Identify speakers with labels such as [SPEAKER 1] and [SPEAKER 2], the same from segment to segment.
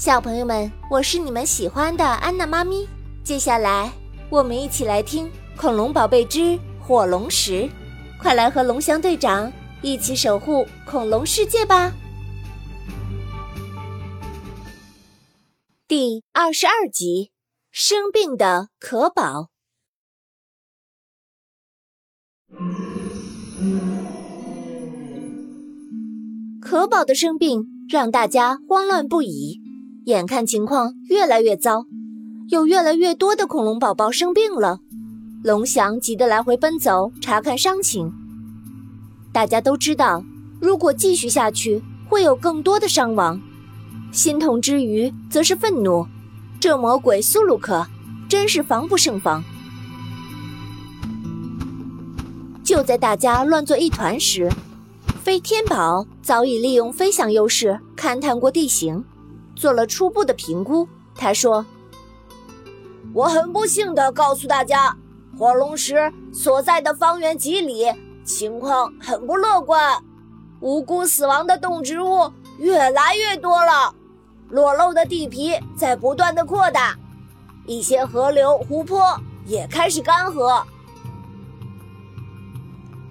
[SPEAKER 1] 小朋友们，我是你们喜欢的安娜妈咪。接下来，我们一起来听《恐龙宝贝之火龙石》，快来和龙翔队长一起守护恐龙世界吧！第二十二集：生病的可宝。可宝的生病让大家慌乱不已，眼看情况越来越糟，有越来越多的恐龙宝宝生病了。龙翔急得来回奔走查看伤情。大家都知道，如果继续下去，会有更多的伤亡。心痛之余，则是愤怒。这魔鬼苏鲁克真是防不胜防。就在大家乱作一团时，飞天宝早已利用飞翔优势勘探过地形，做了初步的评估。他说：“
[SPEAKER 2] 我很不幸地告诉大家，火龙石所在的方圆几里情况很不乐观，无辜死亡的动植物越来越多了，裸露的地皮在不断的扩大，一些河流、湖泊也开始干涸。”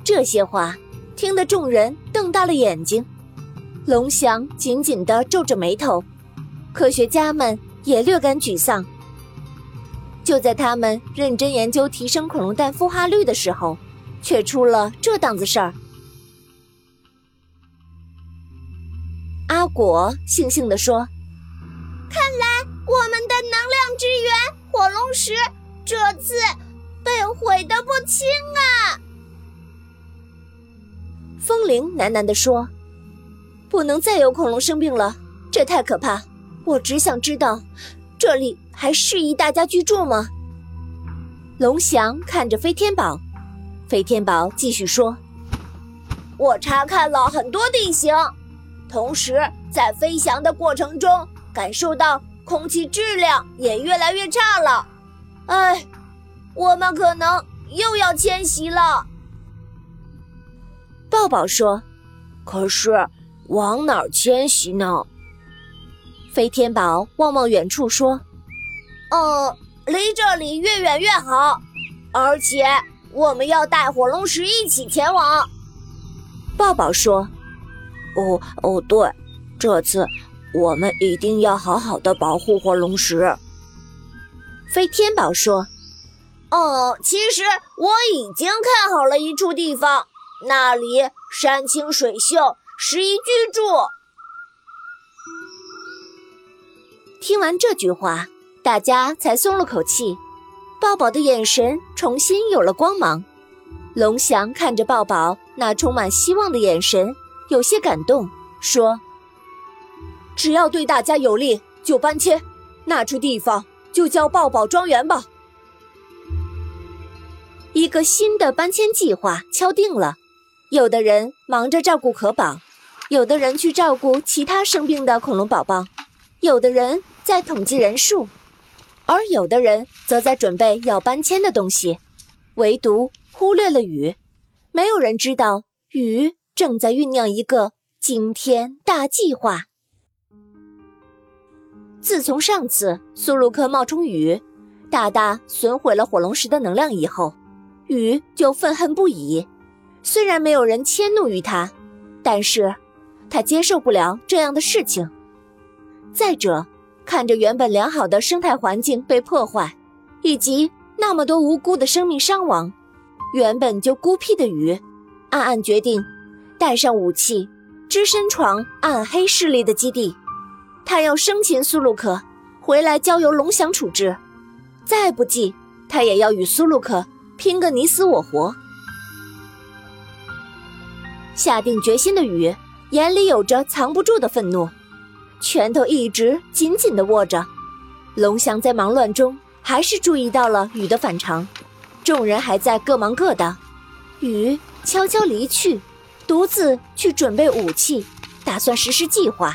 [SPEAKER 1] 这些话。听得众人瞪大了眼睛，龙翔紧紧地皱着眉头，科学家们也略感沮丧。就在他们认真研究提升恐龙蛋孵化率的时候，却出了这档子事儿。阿果悻悻地说：“
[SPEAKER 3] 看来我们的能量之源火龙石这次被毁得不轻啊！”
[SPEAKER 1] 风铃喃喃地说：“不能再有恐龙生病了，这太可怕。我只想知道，这里还适宜大家居住吗？”龙翔看着飞天宝，飞天宝继续说：“
[SPEAKER 2] 我查看了很多地形，同时在飞翔的过程中，感受到空气质量也越来越差了。哎，我们可能又要迁徙了。”
[SPEAKER 1] 抱抱说：“
[SPEAKER 4] 可是往哪儿迁徙呢？”
[SPEAKER 1] 飞天宝望望远处说：“
[SPEAKER 2] 呃，离这里越远越好，而且我们要带火龙石一起前往。”
[SPEAKER 1] 抱抱说：“
[SPEAKER 4] 哦哦，对，这次我们一定要好好的保护火龙石。”
[SPEAKER 1] 飞天宝说：“
[SPEAKER 2] 哦，其实我已经看好了一处地方。”那里山清水秀，适宜居住。
[SPEAKER 1] 听完这句话，大家才松了口气。抱抱的眼神重新有了光芒。龙翔看着抱抱那充满希望的眼神，有些感动，说：“
[SPEAKER 5] 只要对大家有利，就搬迁。那处地方就叫抱抱庄园吧。”
[SPEAKER 1] 一个新的搬迁计划敲定了。有的人忙着照顾可宝，有的人去照顾其他生病的恐龙宝宝，有的人在统计人数，而有的人则在准备要搬迁的东西。唯独忽略了雨，没有人知道雨正在酝酿一个惊天大计划。自从上次苏鲁克冒充雨，大大损毁了火龙石的能量以后，雨就愤恨不已。虽然没有人迁怒于他，但是，他接受不了这样的事情。再者，看着原本良好的生态环境被破坏，以及那么多无辜的生命伤亡，原本就孤僻的鱼，暗暗决定带上武器，只身闯暗黑势力的基地。他要生擒苏鲁克，回来交由龙翔处置。再不济，他也要与苏鲁克拼个你死我活。下定决心的雨眼里有着藏不住的愤怒，拳头一直紧紧的握着。龙翔在忙乱中还是注意到了雨的反常，众人还在各忙各的，雨悄悄离去，独自去准备武器，打算实施计划。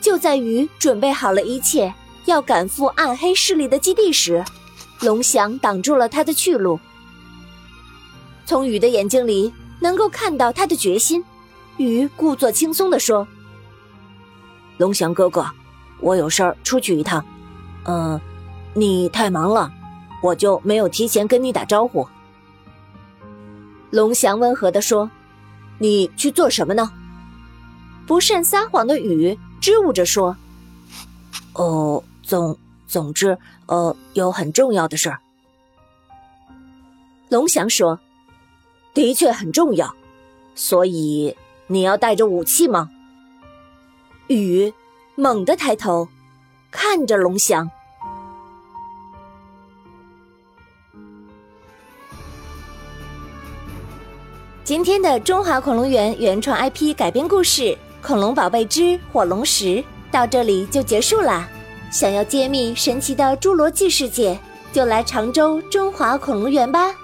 [SPEAKER 1] 就在雨准备好了一切，要赶赴暗黑势力的基地时，龙翔挡住了他的去路。从雨的眼睛里能够看到他的决心，雨故作轻松地说：“
[SPEAKER 4] 龙翔哥哥，我有事儿出去一趟。嗯，你太忙了，我就没有提前跟你打招呼。”
[SPEAKER 1] 龙翔温和地说：“你去做什么呢？”不善撒谎的雨支吾着说：“
[SPEAKER 4] 哦，总总之，呃，有很重要的事儿。”
[SPEAKER 1] 龙翔说：“的确很重要，所以你要带着武器吗？”雨猛地抬头，看着龙翔。今天的《中华恐龙园》原创 IP 改编故事《恐龙宝贝之火龙石》到这里就结束啦。想要揭秘神奇的侏罗纪世界，就来常州中华恐龙园吧。